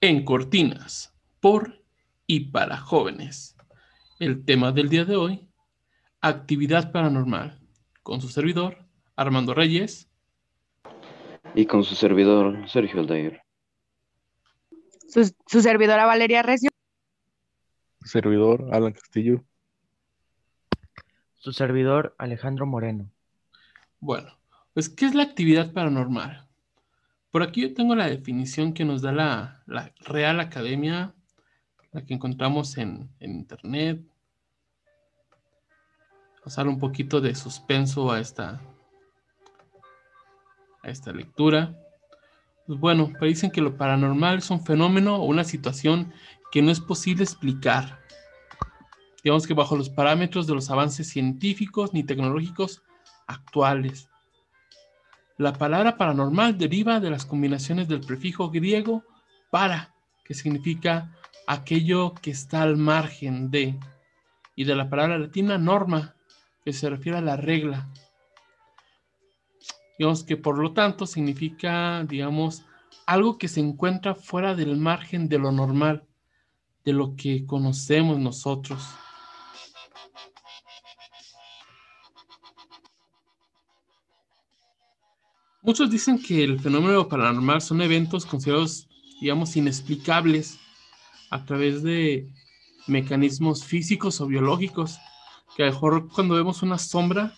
en Cortinas, por y para jóvenes. El tema del día de hoy, actividad paranormal, con su servidor, Armando Reyes. Y con su servidor, Sergio Aldair. Su, su servidora Valeria Recio. Su servidor, Alan Castillo. Su servidor, Alejandro Moreno. Bueno, pues, ¿qué es la actividad paranormal? Por aquí yo tengo la definición que nos da la, Real Academia, la que encontramos en, internet. Vamos a dar un poquito de suspenso a esta, a esta lectura. Pues bueno, dicen que lo paranormal es un fenómeno o una situación que no es posible explicar. Digamos que bajo los parámetros de los avances científicos ni tecnológicos actuales. La palabra paranormal deriva de las combinaciones del prefijo griego para, que significa aquello que está al margen de, y de la palabra latina norma, que se refiere a la regla. Digamos que por lo tanto significa, digamos, algo que se encuentra fuera del margen de lo normal, de lo que conocemos nosotros. Muchos dicen que el fenómeno paranormal son eventos considerados, digamos, inexplicables a través de mecanismos físicos o biológicos, que a lo mejor cuando vemos una sombra,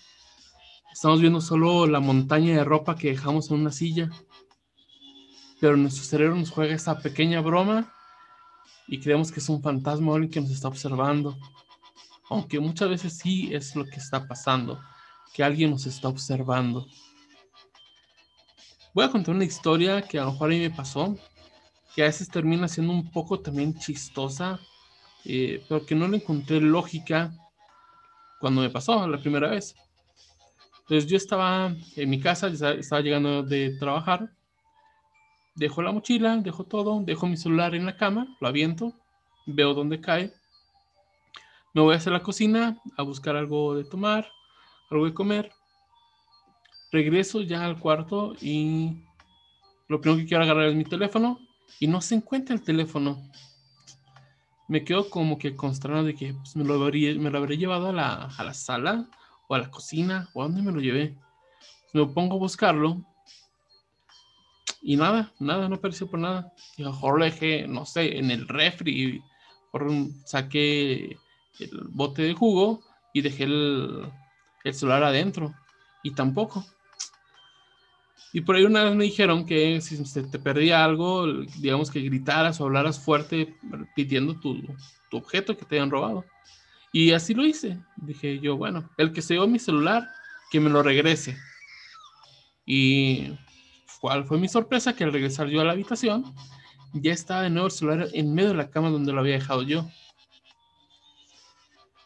estamos viendo solo la montaña de ropa que dejamos en una silla, pero nuestro cerebro nos juega esa pequeña broma y creemos que es un fantasma o alguien que nos está observando, aunque muchas veces sí es lo que está pasando, que alguien nos está observando. Voy a contar una historia que a lo mejor a mí me pasó, que a veces termina siendo un poco también chistosa, eh, pero que no le encontré lógica cuando me pasó la primera vez. Entonces yo estaba en mi casa, estaba llegando de trabajar, dejo la mochila, dejo todo, dejo mi celular en la cama, lo aviento, veo dónde cae, me voy hacer la cocina a buscar algo de tomar, algo de comer, regreso ya al cuarto y lo primero que quiero agarrar es mi teléfono y no se encuentra el teléfono. Me quedo como que consternado de que pues, me, lo habría, me lo habré llevado a la, a la, sala o a la cocina o a dónde me lo llevé. Me pongo a buscarlo y nada, nada, no apareció por nada. Y mejor lo dejé, no sé, en el refri. Por saqué el bote de jugo y dejé el, el celular adentro. Y tampoco. Y por ahí una vez me dijeron que si se te perdía algo, digamos que gritaras o hablaras fuerte pidiendo tu, tu objeto que te hayan robado. Y así lo hice. Dije yo, bueno, el que se llevó mi celular, que me lo regrese. Y cuál fue mi sorpresa que al regresar yo a la habitación, ya estaba de nuevo el celular en medio de la cama donde lo había dejado yo.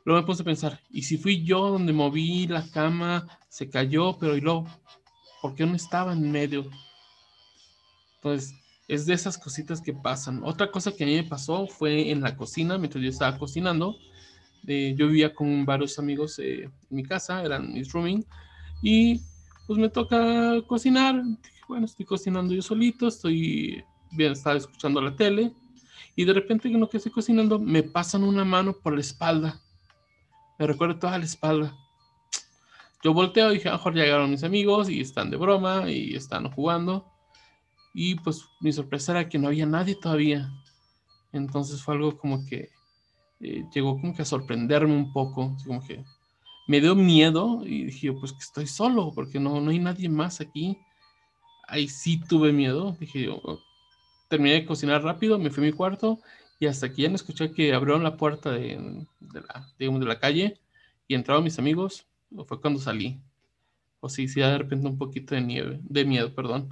Luego me puse a pensar, ¿y si fui yo donde moví la cama, se cayó, pero y luego ¿por qué no estaba en medio? Entonces, es de esas cositas que pasan. Otra cosa que a mí me pasó fue en la cocina, mientras yo estaba cocinando. Eh, yo vivía con varios amigos eh, en mi casa, eran mis rooming, y pues me toca cocinar. Bueno, estoy cocinando yo solito, estoy bien, estaba escuchando la tele, y de repente en lo que estoy cocinando me pasan una mano por la espalda. Me recuerdo toda la espalda. Yo volteo y dije, mejor llegaron mis amigos y están de broma y están jugando. Y pues mi sorpresa era que no había nadie todavía. Entonces fue algo como que eh, llegó como que a sorprenderme un poco. como que me dio miedo y dije, pues que estoy solo porque no, no hay nadie más aquí. Ahí sí tuve miedo. Dije, yo, oh". terminé de cocinar rápido, me fui a mi cuarto y hasta aquí ya no escuché que abrieron la puerta de, la, digamos, de la calle y entraron mis amigos o fue cuando salí. O sí, sí, de repente un poquito de nieve, de miedo, perdón.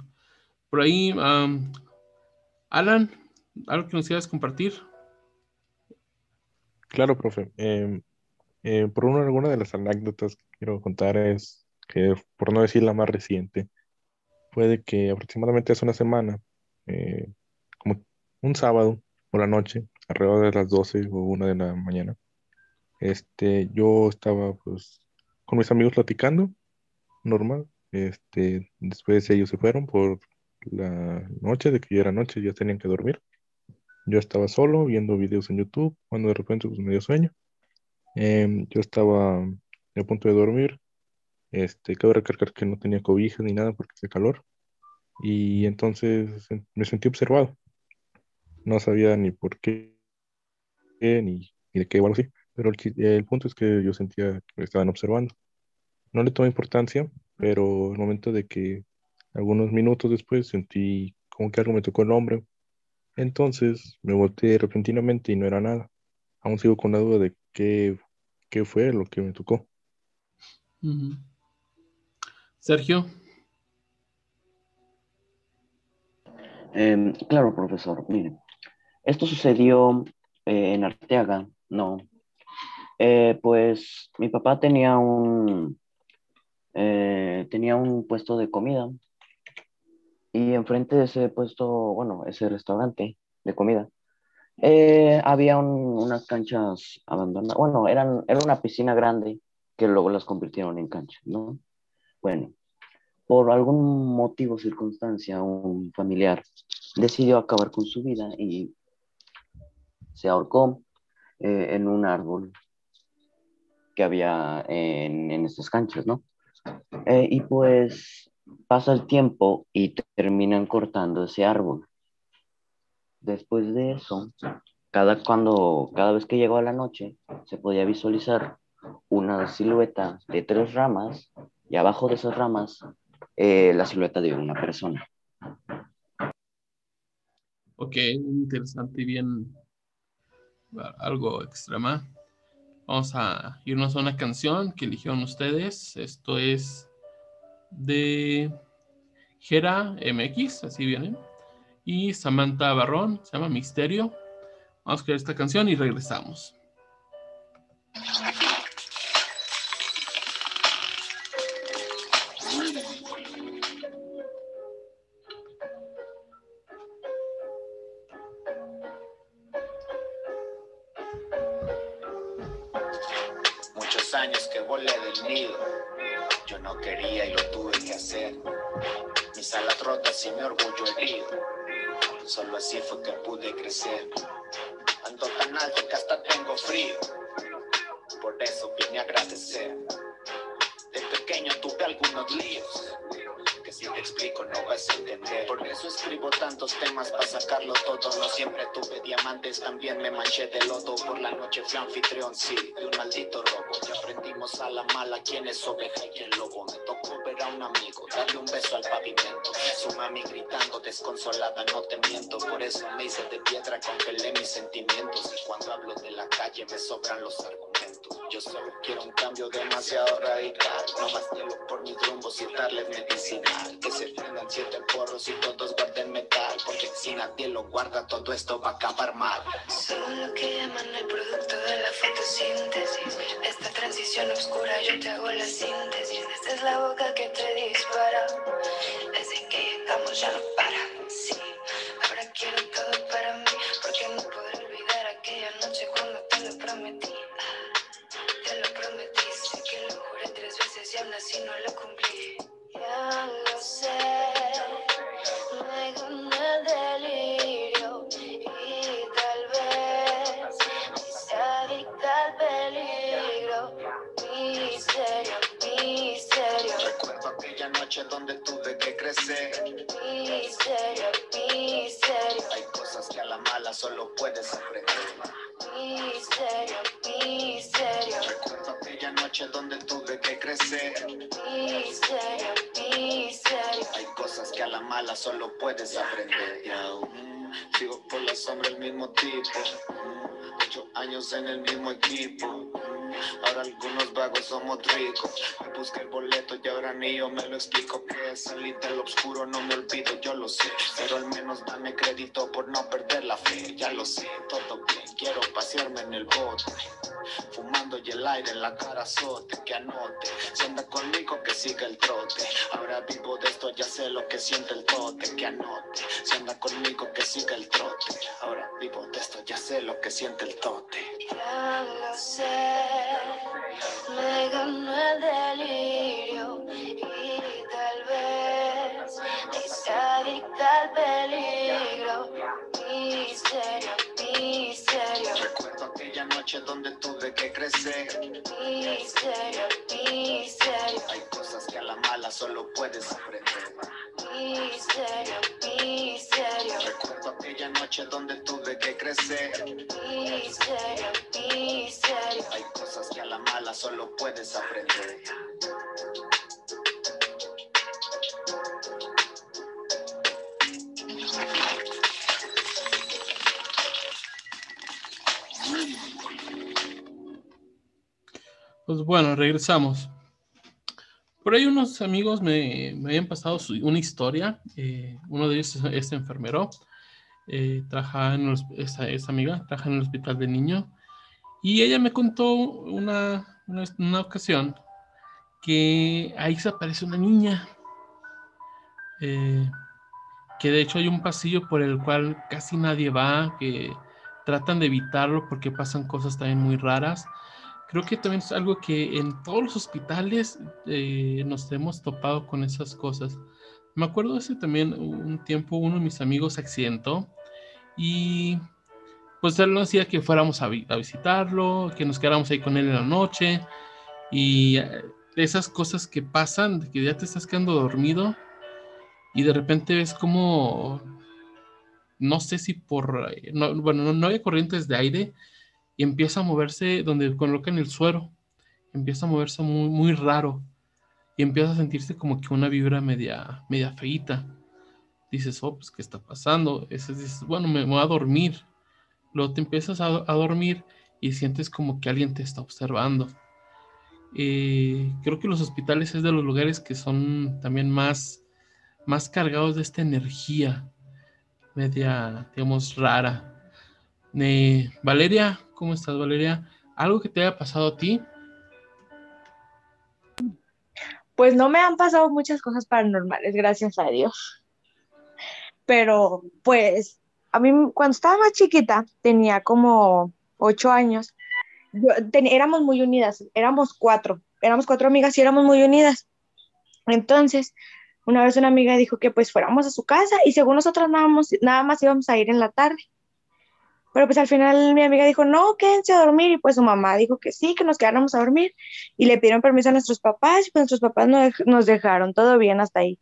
Por ahí, Alan, ¿algo que nos quieras compartir? Claro, profe. Em, eh, por una, alguna de las anécdotas que quiero contar es que, por no decir la más reciente, puede que aproximadamente hace una semana, eh, como un sábado por la noche, alrededor de las 12 o 1 de la mañana, este, yo estaba pues con mis amigos platicando, normal. Este, después ellos se fueron por la noche, de que ya era noche, ya tenían que dormir. Yo estaba solo viendo videos en YouTube cuando de repente pues, me dio sueño. Em, yo estaba a punto de dormir. Este, cabe recalcar que no tenía cobijas ni nada porque hacía calor. Y entonces me sentí observado. No sabía ni por qué, ni, ni de qué o algo así. Pero el, el punto es que yo sentía que me estaban observando. No le tomé importancia, pero el momento de que algunos minutos después sentí como que algo me tocó el hombro. Entonces me volteé repentinamente y no era nada. Aún sigo con la duda de qué, qué fue lo que me tocó. Sergio, Em, claro, profesor. Mire, esto sucedió eh, en Arteaga, no. Eh, pues mi papá tenía un, eh, tenía un puesto de comida y enfrente de ese puesto, bueno, ese restaurante de comida, eh, había un- unas canchas abandonadas. Bueno, eran, era una piscina grande que luego las convirtieron en canchas, ¿no? Bueno, por algún motivo, circunstancia, un familiar decidió acabar con su vida y se ahorcó eh, en un árbol que había en, en estas canchas, ¿no? Eh, y pues pasa el tiempo y te- terminan cortando ese árbol. Después de eso, cada, cuando, cada vez que llegó a la noche, se podía visualizar una silueta de tres ramas y abajo de esas ramas eh, la silueta de una persona. ok, interesante y bien, algo extrema. Vamos a irnos a una canción que eligieron ustedes. Esto es de Gera MX, así viene. Y Samantha Barrón, se llama Misterio. Vamos a escuchar esta canción y regresamos. Años que volé del nido. Yo no quería y lo tuve que hacer. Mis alas rotas y mi orgullo herido. Solo así fue que pude crecer. Ando tan alto que hasta tengo frío. Por eso vine a agradecer. De pequeño tuve algunos líos. Si te explico no vas a entender. Por eso escribo tantos temas para sacarlo todo. No siempre tuve diamantes, también me manché de lodo. Por la noche fui anfitrión, sí, de un maldito robo. Ya aprendimos a la mala quién es oveja y quién lobo. Me tocó ver a un amigo, darle un beso al pavimento. Su mami gritando desconsolada, no te miento. Por eso me hice de piedra, congelé mis sentimientos. Y cuando hablo de la calle me sobran los argumentos. Yo solo quiero un cambio demasiado radical. No más hielo por mis rumbos y darles medicinal. Que se prendan siete porros y todos guarden metal. Porque si nadie lo guarda, todo esto va a acabar mal. Soy lo que llaman el producto de la fotosíntesis. Esta transición oscura yo te hago la síntesis. Esta es la boca que te dispara. Desde que llegamos ya no para. Sí, ahora quiero todo solo puedes aprender. Sigo por la sombra el mismo tipo. Ocho años en el mismo equipo. Algunos vagos somos ricos. Me busqué el boleto y ahora ni yo me lo explico. Que salir del oscuro no me olvido, yo lo sé. Pero al menos dame crédito por no perder la fe. Ya lo sé, todo bien. Quiero pasearme en el bote. Fumando y el aire en la cara azote, que anote. Si anda conmigo, que siga el trote. Ahora vivo de esto, ya sé lo que siente el tote, que anote. Si anda conmigo, que siga el trote. Ahora vivo de esto, ya sé lo que siente el tote. Ya lo sé, me ganó el delirio y tal vez sea adicta al peligro. Misterio, noche donde tuve que crecer. Miseria, miseria, Hay cosas que a la mala solo puedes aprender. miseria, miseria, Recuerdo aquella noche donde tuve que crecer. miseria, miseria. Hay cosas que a la mala solo puedes aprender. Pues bueno, regresamos. Por ahí unos amigos me, me habían pasado una historia. eh, uno de ellos es, enfermero. eh, en esa, esa amiga trabaja en el hospital de niño. Y ella me contó una, una, una ocasión que ahí se aparece una niña. eh, que de hecho hay un pasillo por el cual casi nadie va, que tratan de evitarlo porque pasan cosas también muy raras. Creo que también es algo que en todos los hospitales eh, nos hemos topado con esas cosas. Me acuerdo ese también un tiempo uno de mis amigos accidentó y pues él nos decía que fuéramos a, vi- a visitarlo, que nos quedáramos ahí con él en la noche y eh, esas cosas que pasan, de que ya te estás quedando dormido y de repente ves como, no sé si por, eh, no- bueno, no, no había corrientes de aire y empieza a moverse donde colocan el suero, empieza a moverse muy, muy raro y empieza a sentirse como que una vibra media, media feíta. Dices, oh, pues, ¿qué está pasando? Ese, dices, bueno, me voy a dormir. Luego te empiezas a, a dormir y sientes como que alguien te está observando. Eh, creo que los hospitales es de los lugares que son también más, más cargados de esta energía media, digamos, rara. Eh, Valeria, ¿cómo estás, Valeria? ¿Algo que te haya pasado a ti? Pues no me han pasado muchas cosas paranormales, gracias a Dios. Pero pues a mí cuando estaba más chiquita, tenía como ocho años, éramos muy unidas, éramos cuatro, éramos cuatro amigas y éramos muy unidas. Entonces, una vez una amiga dijo que pues fuéramos a su casa y según nosotros nada más, nada más íbamos a ir en la tarde. Pero pues al final mi amiga dijo, no, quédense a dormir. Y pues su mamá dijo que sí, que nos quedáramos a dormir. Y le pidieron permiso a nuestros papás y pues nuestros papás nos dejaron, todo bien hasta ahí.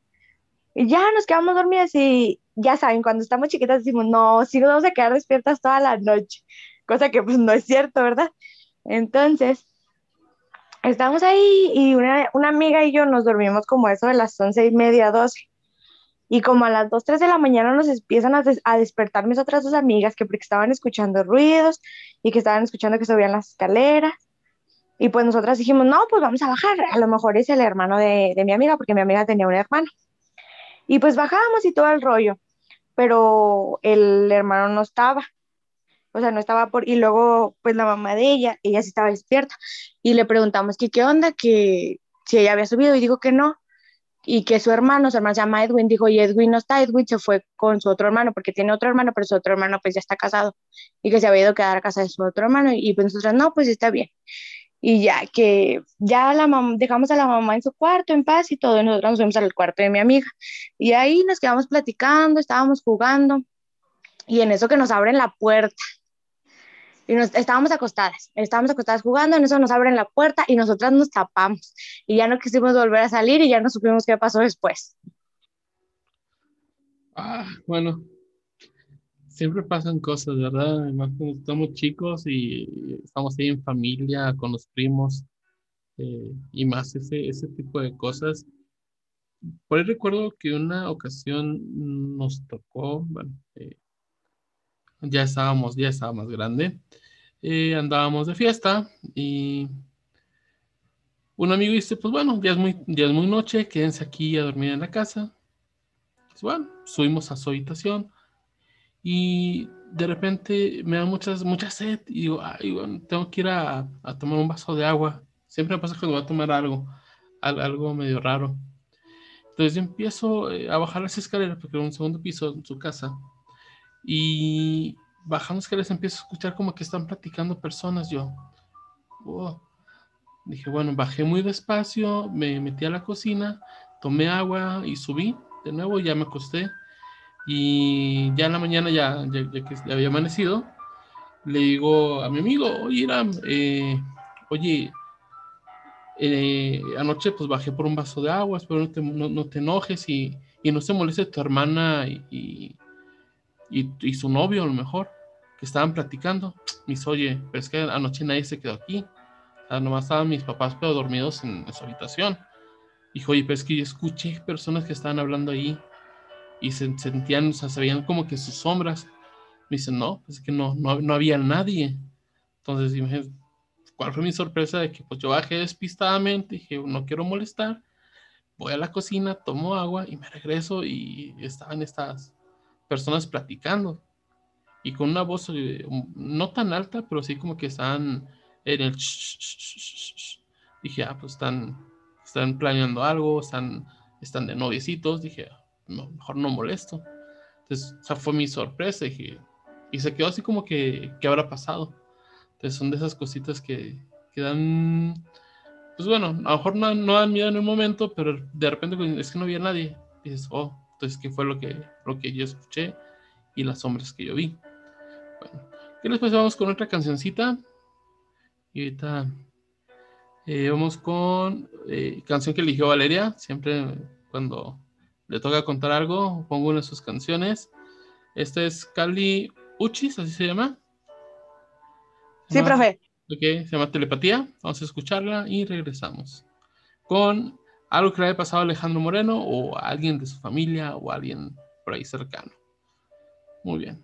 Y ya nos quedamos dormidas y ya saben, cuando estamos chiquitas decimos, no, sí nos vamos a quedar despiertas toda la noche. Cosa que pues no es cierto, ¿verdad? Entonces, estamos ahí y una, una amiga y yo nos dormimos como eso de las once y media, doce. Y como a las 2, 3 de la mañana nos empiezan a, des- a despertar mis otras dos amigas que porque estaban escuchando ruidos y que estaban escuchando que subían las escaleras. Y pues nosotras dijimos, no, pues vamos a bajar. A lo mejor es el hermano de, de mi amiga, porque mi amiga tenía un hermano. Y pues bajamos y todo el rollo. Pero el hermano no estaba. O sea, no estaba por... Y luego, pues la mamá de ella, ella sí estaba despierta. Y le preguntamos que qué onda, que si ella había subido. Y dijo que no y que su hermano, su hermano se llama Edwin, dijo, y Edwin no está, Edwin se fue con su otro hermano, porque tiene otro hermano, pero su otro hermano pues ya está casado, y que se había ido a quedar a casa de su otro hermano, y pues nosotros, no, pues está bien. Y ya que ya la mam- dejamos a la mamá en su cuarto, en paz y todo, y nosotros nos fuimos al cuarto de mi amiga. Y ahí nos quedamos platicando, estábamos jugando, y en eso que nos abren la puerta. Y nos, estábamos acostadas, estábamos acostadas jugando, en eso nos abren la puerta y nosotras nos tapamos. Y ya no quisimos volver a salir y ya no supimos qué pasó después. Ah, bueno, siempre pasan cosas, ¿verdad? Además, cuando estamos chicos y estamos ahí en familia, con los primos, eh, y más ese, ese tipo de cosas. Por ahí recuerdo que una ocasión nos tocó, bueno, eh, ya estábamos, ya estaba más grande, eh, andábamos de fiesta y un amigo dice, pues bueno, ya es muy, ya es muy noche, quédense aquí a dormir en la casa. Pues bueno, subimos a su habitación y de repente me da muchas, mucha sed y digo, ay, bueno, tengo que ir a, a tomar un vaso de agua. Siempre me pasa cuando voy a tomar algo, al- algo medio raro. Entonces yo empiezo eh, a bajar las escaleras porque era un segundo piso en su casa y bajando escaleras empiezo a escuchar como que están platicando personas. Yo, "Wow". dije, bueno, bajé muy despacio, me metí a la cocina, tomé agua y subí de nuevo, ya me acosté y ya en la mañana, ya, ya, que ya había amanecido, le digo a mi amigo, oye, Iram, eh, oye, eh, anoche pues bajé por un vaso de agua, espero no te, no, no te enojes y, y, no se moleste tu hermana y, y, su novio a lo mejor, que estaban platicando. Me dice, oye, pero es que anoche nadie se quedó aquí. O sea, nomás estaban mis papás pero dormidos en, en su habitación. Dijo, oye, pero es que yo escuché personas que estaban hablando ahí y se sentían, o sea, se veían como que sus sombras. Me dicen, no, pues es que no, no, no había nadie. Entonces, imagínate, ¿cuál fue mi sorpresa? De que pues yo bajé despistadamente, dije, no quiero molestar, voy a la cocina, tomo agua y me regreso y estaban estas personas platicando. Y con una voz eh, no tan alta, pero sí como que estaban en el... Dije, ah, pues están, están planeando algo, están, están de noviecitos. Dije, no, mejor no molesto. Entonces, esa fue mi sorpresa. Dije, y se quedó así como que, ¿qué habrá pasado? Entonces, son de esas cositas que, que dan, pues bueno, a lo mejor no, no, dan miedo en el momento, pero de repente pues, es que no había nadie. dices, oh, entonces, ¿qué fue lo que, lo que yo escuché y las sombras que yo vi? Bueno, y después vamos con otra cancioncita. Y ahorita eh, vamos con eh, canción que eligió Valeria. Siempre cuando le toca contar algo, pongo una de sus canciones. Esta es Cali Uchis, así se llama. Sí, llama, profe. Ok, se llama Telepatía. Vamos a escucharla y regresamos. Con algo que le haya pasado a Alejandro Moreno o a alguien de su familia o a alguien por ahí cercano. Muy bien.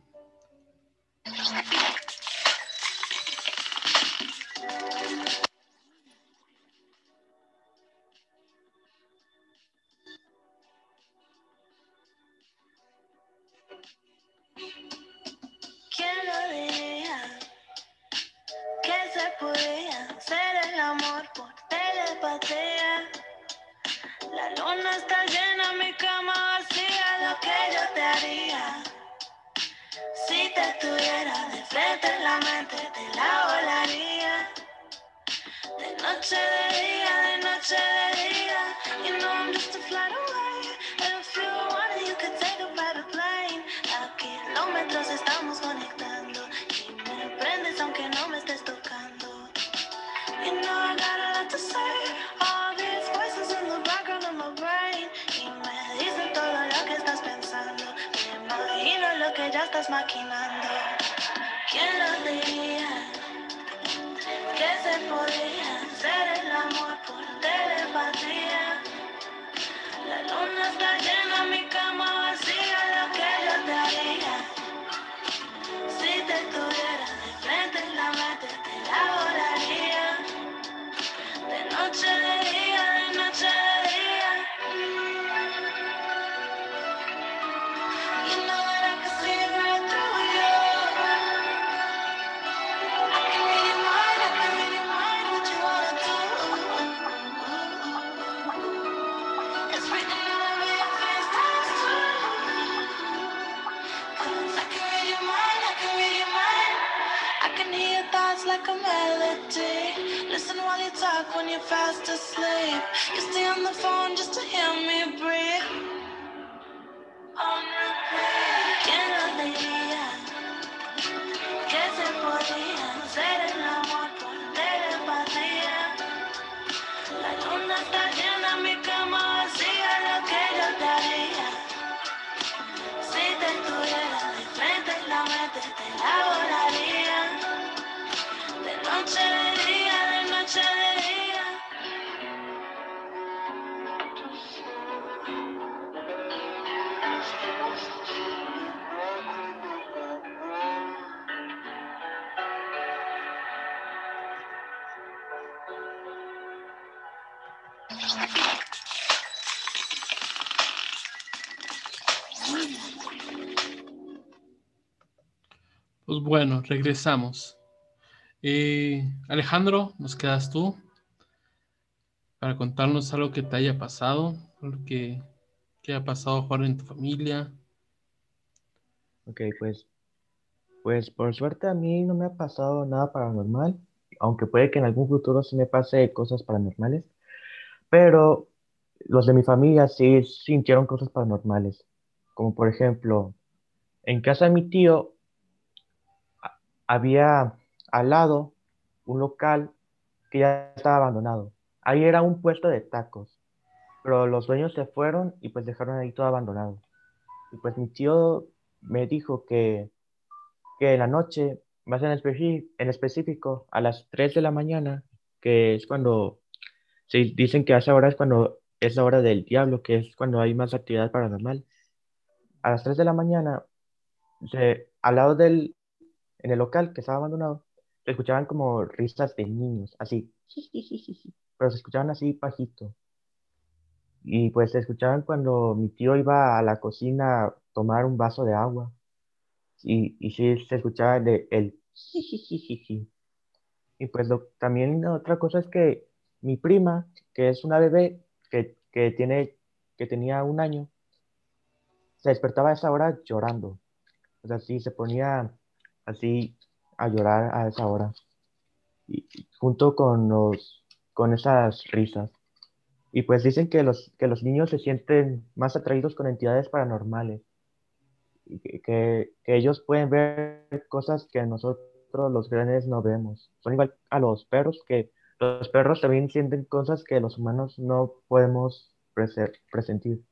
en la mente te la volaría. De noche de día, de noche de día. You know I'm just a flight away. If you wanted, you could take a private plane. Aquí kilómetros estamos conectados. podía hacer el amor por telepatía. La luna está llena, mi when you're fast asleep. You stay on the phone just to hear me breathe. Bueno, regresamos. Eh, Alejandro, nos quedas tú para contarnos algo que te haya pasado, algo que, que haya pasado ahora en tu familia. Ok, pues, pues por suerte a mí no me ha pasado nada paranormal, aunque puede que en algún futuro sí me pase cosas paranormales, pero los de mi familia sí sintieron cosas paranormales, como por ejemplo, en casa de mi tío había al lado un local que ya estaba abandonado. Ahí era un puesto de tacos, pero los dueños se fueron y pues dejaron ahí todo abandonado. Y pues mi tío me dijo que, que en la noche, más en, en específico, a las 3 de la mañana, que es cuando se dicen que a esa hora es cuando es la hora del diablo, que es cuando hay más actividad paranormal. A las 3 de la mañana, se- al lado del, en el local que estaba abandonado, se escuchaban como risas de niños, así, pero se escuchaban así bajito. Y pues se escuchaban cuando mi tío iba a la cocina a tomar un vaso de agua. Y, y sí se escuchaba de, el. Y pues lo- también otra cosa es que mi prima, que es una bebé que, que tiene, que tenía un año, se despertaba a esa hora llorando. O sea, sí, se ponía así a llorar a esa hora. Y, junto con los, con esas risas. Y pues dicen que los, que los niños se sienten más atraídos con entidades paranormales. Y que, que, ellos pueden ver cosas que nosotros los grandes no vemos. Son igual a los perros, que los perros también sienten cosas que los humanos no podemos prese- presentir.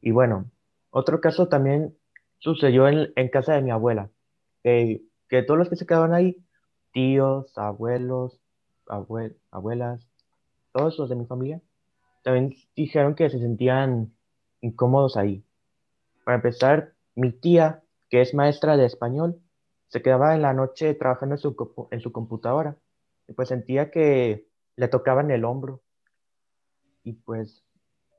Y bueno, otro caso también sucedió en, en casa de mi abuela, que, todos los que se quedaban ahí, tíos, abuelos, abue- abuelas, todos los de mi familia, también dijeron que se sentían incómodos ahí. Para empezar, mi tía, que es maestra de español, se quedaba en la noche trabajando en su, en su computadora y pues sentía que le tocaban el hombro y pues,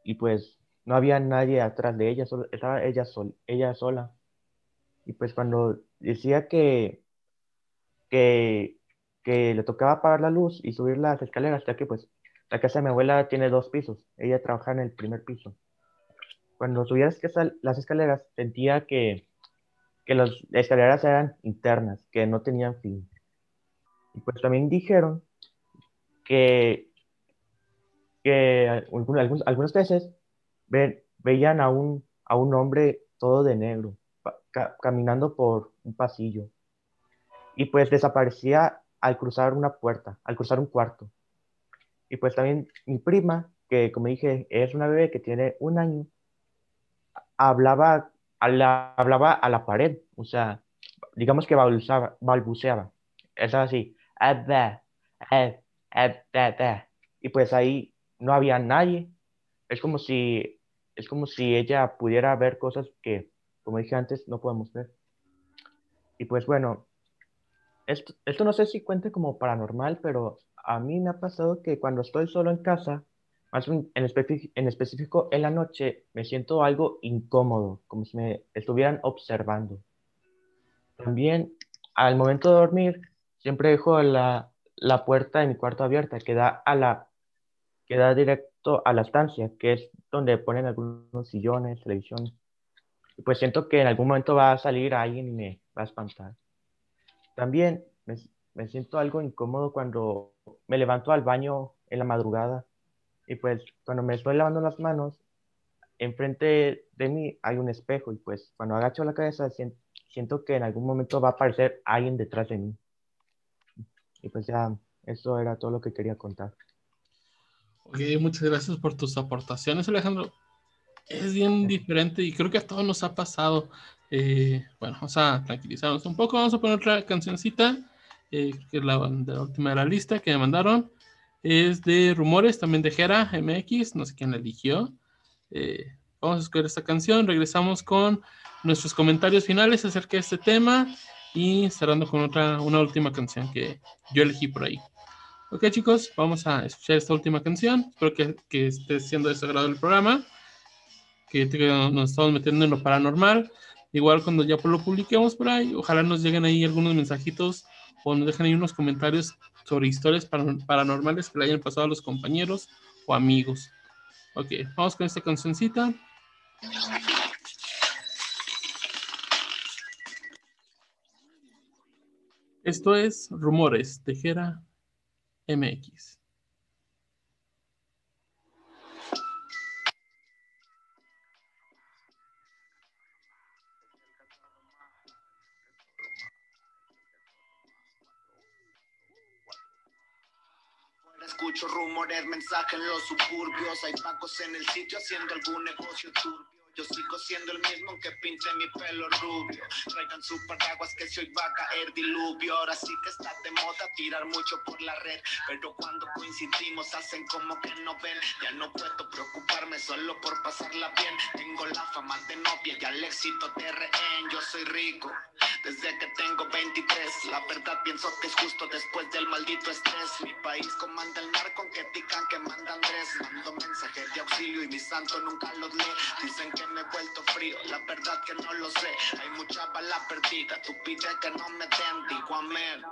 y pues no había nadie atrás de ella, solo, estaba ella, sol, ella sola. Y pues cuando decía que, que, le tocaba apagar la luz y subir las escaleras, ya que pues la casa de mi abuela tiene dos pisos, ella trabaja en el primer piso. Cuando subía las esca- las escaleras sentía que, que las escaleras eran internas, que no tenían fin. Y pues también dijeron que, que algún- algunas veces ve- veían a un, a un hombre todo de negro caminando por un pasillo y pues desaparecía al cruzar una puerta, al cruzar un cuarto. Y pues también mi prima, que como dije, es una bebé que tiene un año, hablaba a la, hablaba a la pared, o sea, digamos que balbuceaba, balbuceaba. Es así, y pues ahí no había nadie. Es como si, es como si ella pudiera ver cosas que, como dije antes, no podemos ver. Y pues bueno, esto, no sé si cuente como paranormal, pero a mí me ha pasado que cuando estoy solo en casa, más en, en específico en la noche, me siento algo incómodo, como si me estuvieran observando. También al momento de dormir, siempre dejo la, la puerta de mi cuarto abierta, que da, a la, que da directo a la estancia, que es donde ponen algunos sillones, televisión. Y pues siento que en algún momento va a salir alguien y me va a espantar. También me, siento algo incómodo cuando me levanto al baño en la madrugada y pues cuando me estoy lavando las manos, enfrente de mí hay un espejo y pues cuando agacho la cabeza sien- siento que en algún momento va a aparecer alguien detrás de mí. Y pues ya, eso era todo lo que quería contar. Ok, muchas gracias por tus aportaciones, Alejandro. Es bien diferente y creo que a todos nos ha pasado. Eh, bueno, vamos a tranquilizarnos un poco. Vamos a poner otra cancioncita, eh, que es la, última de la lista que me mandaron. Es de Rumores, también de Jera MX, no sé quién la eligió. Eh, vamos a escoger esta canción. Regresamos con nuestros comentarios finales acerca de este tema y cerrando con otra, una última canción que yo elegí por ahí. Ok, chicos, vamos a escuchar esta última canción. Espero que, que esté siendo de su agrado el programa. Que, nos estamos metiendo en lo paranormal. Igual cuando ya lo publiquemos por ahí, ojalá nos lleguen ahí algunos mensajitos o nos dejen ahí unos comentarios sobre historias paran- paranormales que le hayan pasado a los compañeros o amigos. Ok, vamos con esta cancioncita. Esto es Rumores de Jera MX. Rumores, mensajes en los suburbios. Hay pacos en el sitio haciendo algún negocio turbio. Yo sigo siendo el mismo aunque pinte mi pelo rubio. Traigan sus paraguas que si hoy va a caer diluvio. Ahora sí que está de moda tirar mucho por la red. Pero cuando coincidimos hacen como que no ven. Ya no puedo preocuparme solo por pasarla bien. Tengo la fama de novia y al éxito de rehén. Yo soy rico desde que tengo 23. La verdad pienso que es justo después del maldito estrés. Mi país comanda el mar con que digan que manda Andrés. Mando mensajes de auxilio y mi santo nunca los lee. Dicen que me he vuelto frío, la verdad que no lo sé. Hay mucha bala perdida, tú pides que no me den, digo amén.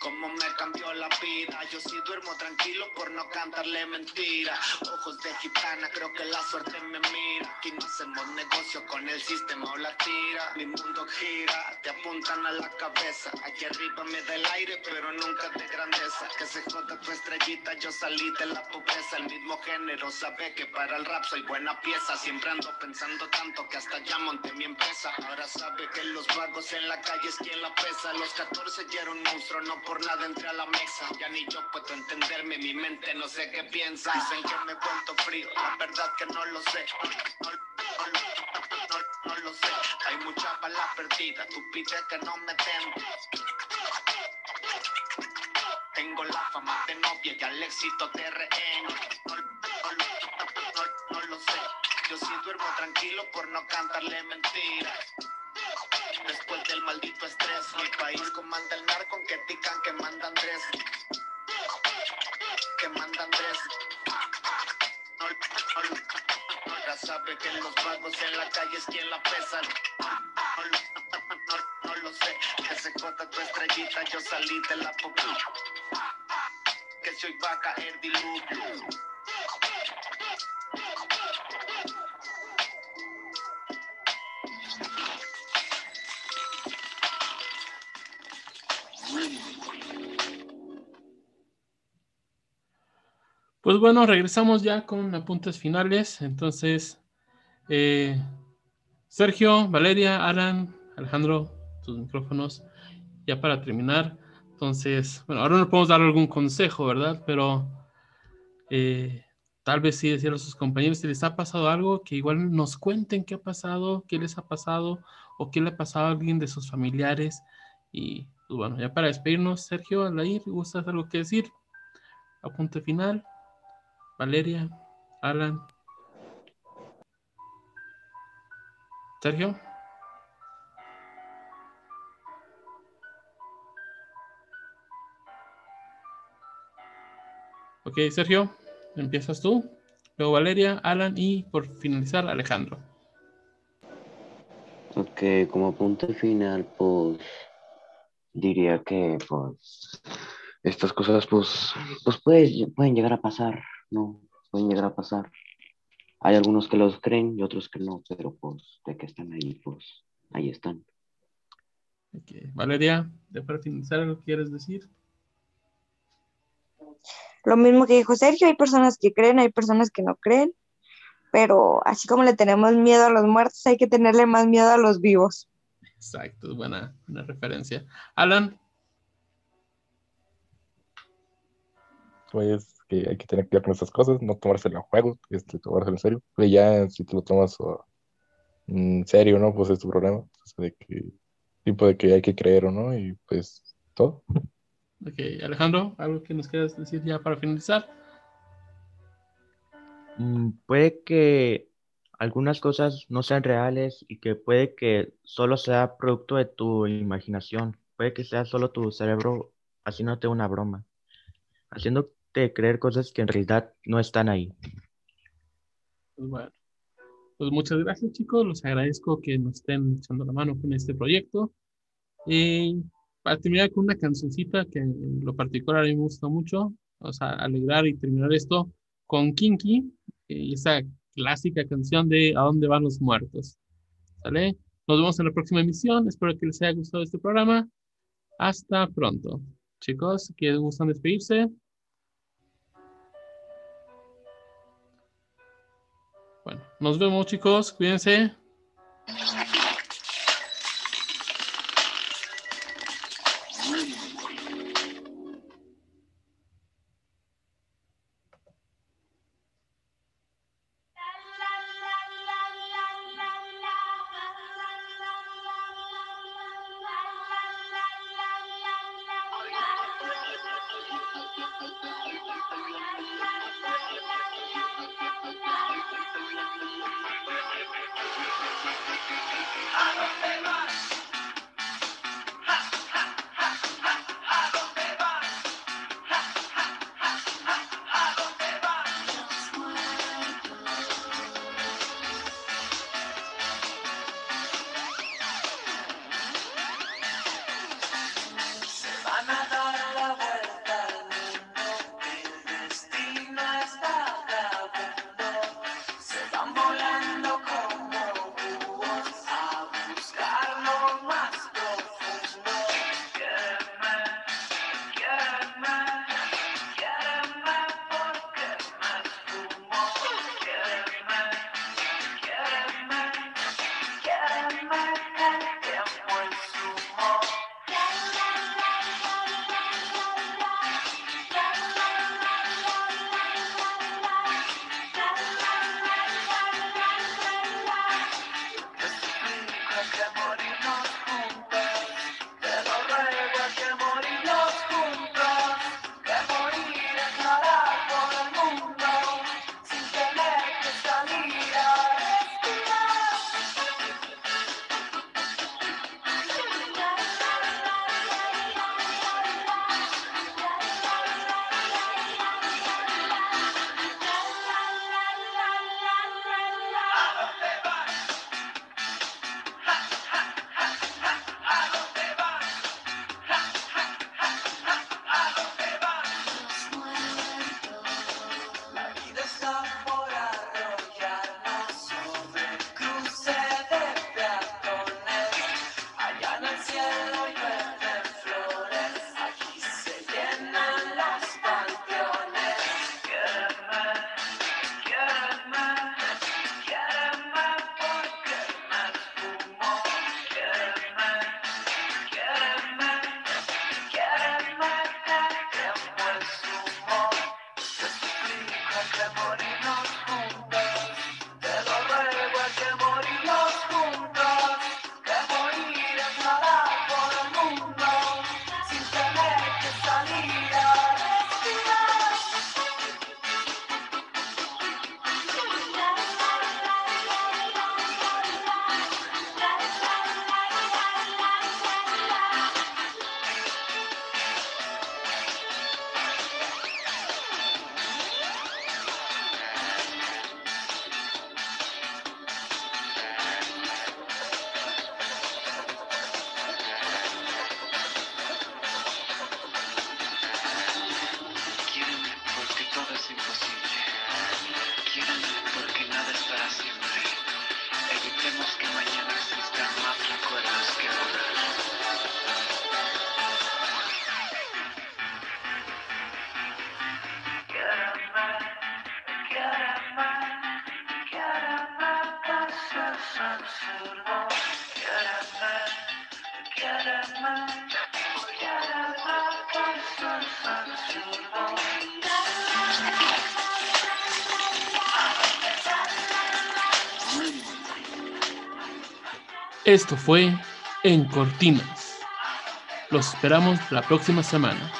Cómo me cambió la vida, yo sí duermo tranquilo por no cantarle mentira. Ojos de gitana, creo que la suerte me mira. Aquí no hacemos negocio con el sistema o la tira. Mi mundo gira, te apuntan a la cabeza. Aquí arriba me da el aire, pero nunca de grandeza. Que se joda tu estrellita, yo salí de la pobreza. El mismo género sabe que para el rap soy buena pieza. Siempre ando pensando tanto que hasta ya monté mi empresa. Ahora sabe que los vagos en la calle es quien la pesa. Los 14 ya era un monstruo, no por nada entré a la mesa. Ya ni yo puedo entenderme, mi mente no sé qué piensa. Dicen que me he vuelto frío, la verdad que no lo sé. No, no, no, no, lo sé. Hay mucha bala perdida, tú pides que no me den. Tengo la fama de novia y al éxito de rehén. No lo sé. Yo sí duermo tranquilo por no cantarle mentiras. Después del maldito estrés, mi país comanda el narco que digan que manda Andrés. Que manda Andrés. No, no, no, ya sabe que los vagos en la calle es quien la pesa. No, lo sé. Que se corta tu estrellita, yo salí de la poca. Que si hoy va a caer diluvio. Pues bueno, regresamos ya con apuntes finales. Entonces, eh, Sergio, Valeria, Alan, Alejandro, tus micrófonos, ya para terminar. Entonces, bueno, ahora no podemos dar algún consejo, ¿verdad? Pero eh, tal vez sí decirle a sus compañeros si les ha pasado algo, que igual nos cuenten qué ha pasado, qué les ha pasado o qué le ha pasado a alguien de sus familiares. Y pues bueno, ya para despedirnos, Sergio, Alair, ¿gustas algo que decir? Apunte final. Valeria, Alan. Sergio. Ok, Sergio, empiezas tú, luego Valeria, Alan y por finalizar Alejandro. Ok, como apunte final, pues diría que pues estas cosas pues, pues puede- pueden llegar a pasar, ¿no? Pueden llegar a pasar. Hay algunos que los creen y otros que no, pero pues de que están ahí, pues ahí están. Valeria, ya para finalizar, ¿algo quieres decir? Lo mismo que dijo Sergio, hay personas que creen, hay personas que no creen, pero así como le tenemos miedo a los muertos, hay que tenerle más miedo a los vivos. Exacto, buena, buena referencia. Alan, Pues que hay que tener cuidado con estas cosas, no tomárselo a juego, este, tomárselo en serio. Pero ya si te lo tomas en serio, ¿no? Pues es tu problema. O sea, de qué tipo de que hay que creer o no, y pues todo. ok, Alejandro, ¿algo que nos quieras decir ya para finalizar? Mm, Puede que algunas cosas no sean reales y que puede que solo sea producto de tu imaginación. Puede que sea solo tu cerebro haciéndote una broma, haciéndote creer cosas que en realidad no están ahí. Pues bueno, pues muchas gracias chicos, los agradezco que nos estén echando la mano con este proyecto. Y para terminar con una cancioncita que en lo particular a mí me gusta mucho, o sea, alegrar y terminar esto con Kinky, y esa clásica canción de ¿A dónde van los muertos? ¿Sale? Nos vemos en la próxima emisión, espero que les haya gustado este programa. Hasta pronto. Chicos, que gustan despedirse. Bueno, nos vemos chicos, cuídense. Esto fue En Cortinas. Los esperamos la próxima semana.